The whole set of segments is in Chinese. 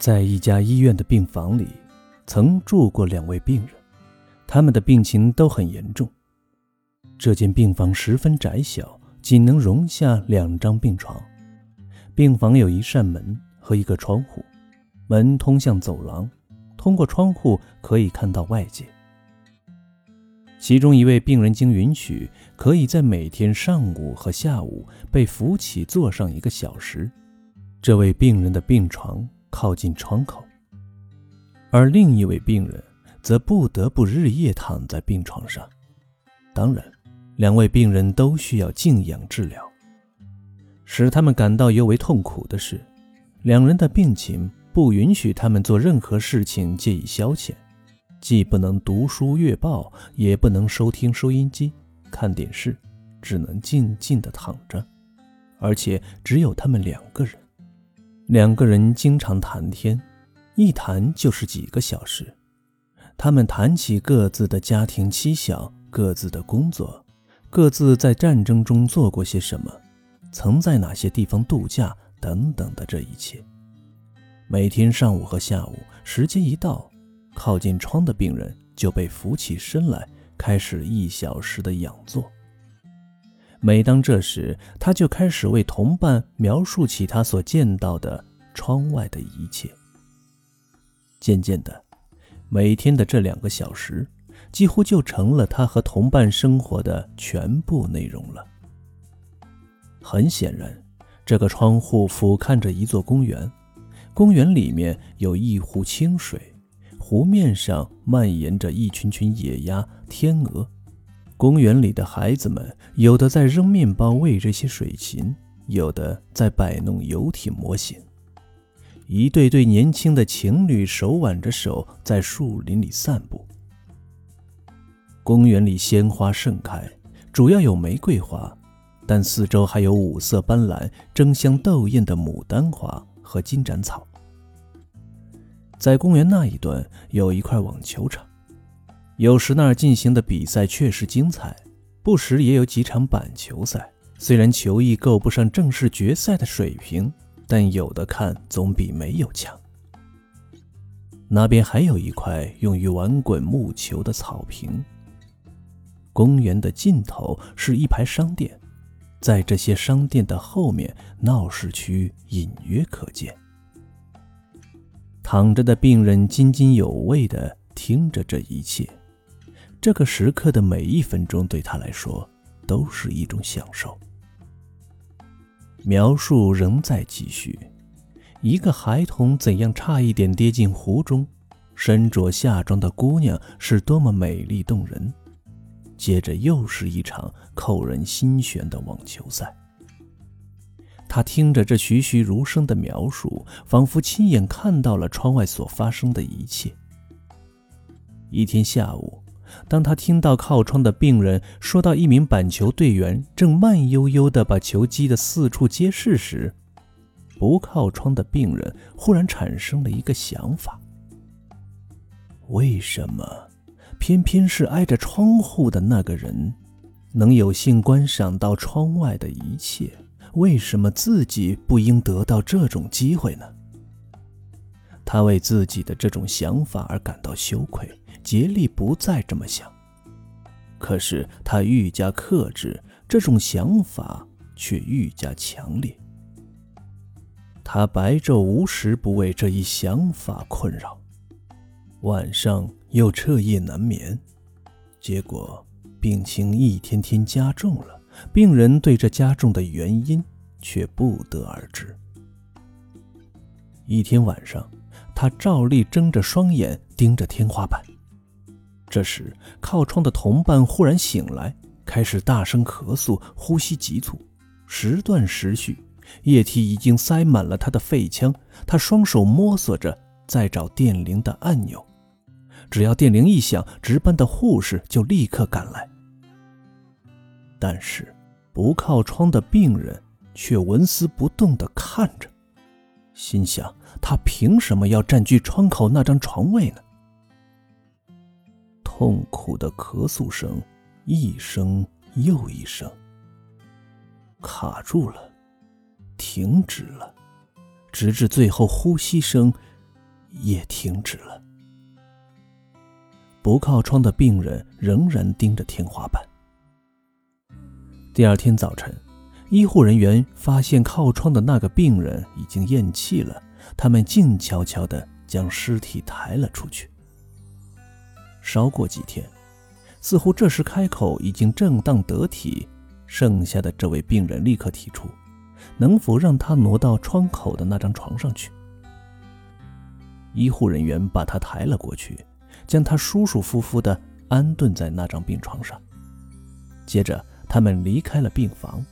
在一家医院的病房里，曾住过两位病人，他们的病情都很严重。这间病房十分窄小，仅能容下两张病床。病房有一扇门和一个窗户，门通向走廊，通过窗户可以看到外界。其中一位病人经允许，可以在每天上午和下午被扶起坐上一个小时。这位病人的病床靠近窗口，而另一位病人则不得不日夜躺在病床上。当然，两位病人都需要静养治疗。使他们感到尤为痛苦的是，两人的病情不允许他们做任何事情借以消遣。既不能读书阅报，也不能收听收音机、看电视，只能静静地躺着，而且只有他们两个人。两个人经常谈天，一谈就是几个小时。他们谈起各自的家庭妻小、各自的工作、各自在战争中做过些什么、曾在哪些地方度假等等的这一切。每天上午和下午，时间一到。靠近窗的病人就被扶起身来，开始一小时的仰坐。每当这时，他就开始为同伴描述起他所见到的窗外的一切。渐渐的，每天的这两个小时几乎就成了他和同伴生活的全部内容了。很显然，这个窗户俯瞰着一座公园，公园里面有一湖清水。湖面上蔓延着一群群野鸭、天鹅。公园里的孩子们，有的在扔面包喂这些水禽，有的在摆弄游艇模型。一对对年轻的情侣手挽着手在树林里散步。公园里鲜花盛开，主要有玫瑰花，但四周还有五色斑斓、争相斗艳的牡丹花和金盏草。在公园那一端有一块网球场，有时那儿进行的比赛确实精彩，不时也有几场板球赛。虽然球艺够不上正式决赛的水平，但有的看总比没有强。那边还有一块用于玩滚木球的草坪。公园的尽头是一排商店，在这些商店的后面，闹市区隐约可见。躺着的病人津津有味地听着这一切，这个时刻的每一分钟对他来说都是一种享受。描述仍在继续，一个孩童怎样差一点跌进湖中，身着夏装的姑娘是多么美丽动人。接着又是一场扣人心弦的网球赛。他听着这栩栩如生的描述，仿佛亲眼看到了窗外所发生的一切。一天下午，当他听到靠窗的病人说到一名板球队员正慢悠悠地把球击得四处皆是时，不靠窗的病人忽然产生了一个想法：为什么偏偏是挨着窗户的那个人能有幸观赏到窗外的一切？为什么自己不应得到这种机会呢？他为自己的这种想法而感到羞愧，竭力不再这么想。可是他愈加克制，这种想法却愈加强烈。他白昼无时不为这一想法困扰，晚上又彻夜难眠，结果病情一天天加重了。病人对这加重的原因却不得而知。一天晚上，他照例睁着双眼盯着天花板。这时，靠窗的同伴忽然醒来，开始大声咳嗽，呼吸急促，时断时续，液体已经塞满了他的肺腔。他双手摸索着，在找电铃的按钮。只要电铃一响，值班的护士就立刻赶来。但是，不靠窗的病人却纹丝不动地看着，心想：他凭什么要占据窗口那张床位呢？痛苦的咳嗽声一声又一声，卡住了，停止了，直至最后呼吸声也停止了。不靠窗的病人仍然盯着天花板。第二天早晨，医护人员发现靠窗的那个病人已经咽气了，他们静悄悄地将尸体抬了出去。稍过几天，似乎这时开口已经正当得体，剩下的这位病人立刻提出，能否让他挪到窗口的那张床上去。医护人员把他抬了过去。将他舒舒服服地安顿在那张病床上，接着他们离开了病房，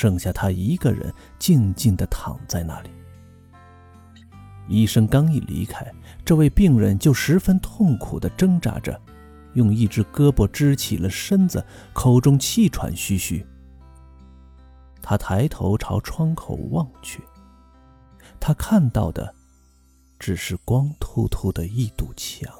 剩下他一个人静静地躺在那里。医生刚一离开，这位病人就十分痛苦地挣扎着，用一只胳膊支起了身子，口中气喘吁吁。他抬头朝窗口望去，他看到的只是光秃秃的一堵墙。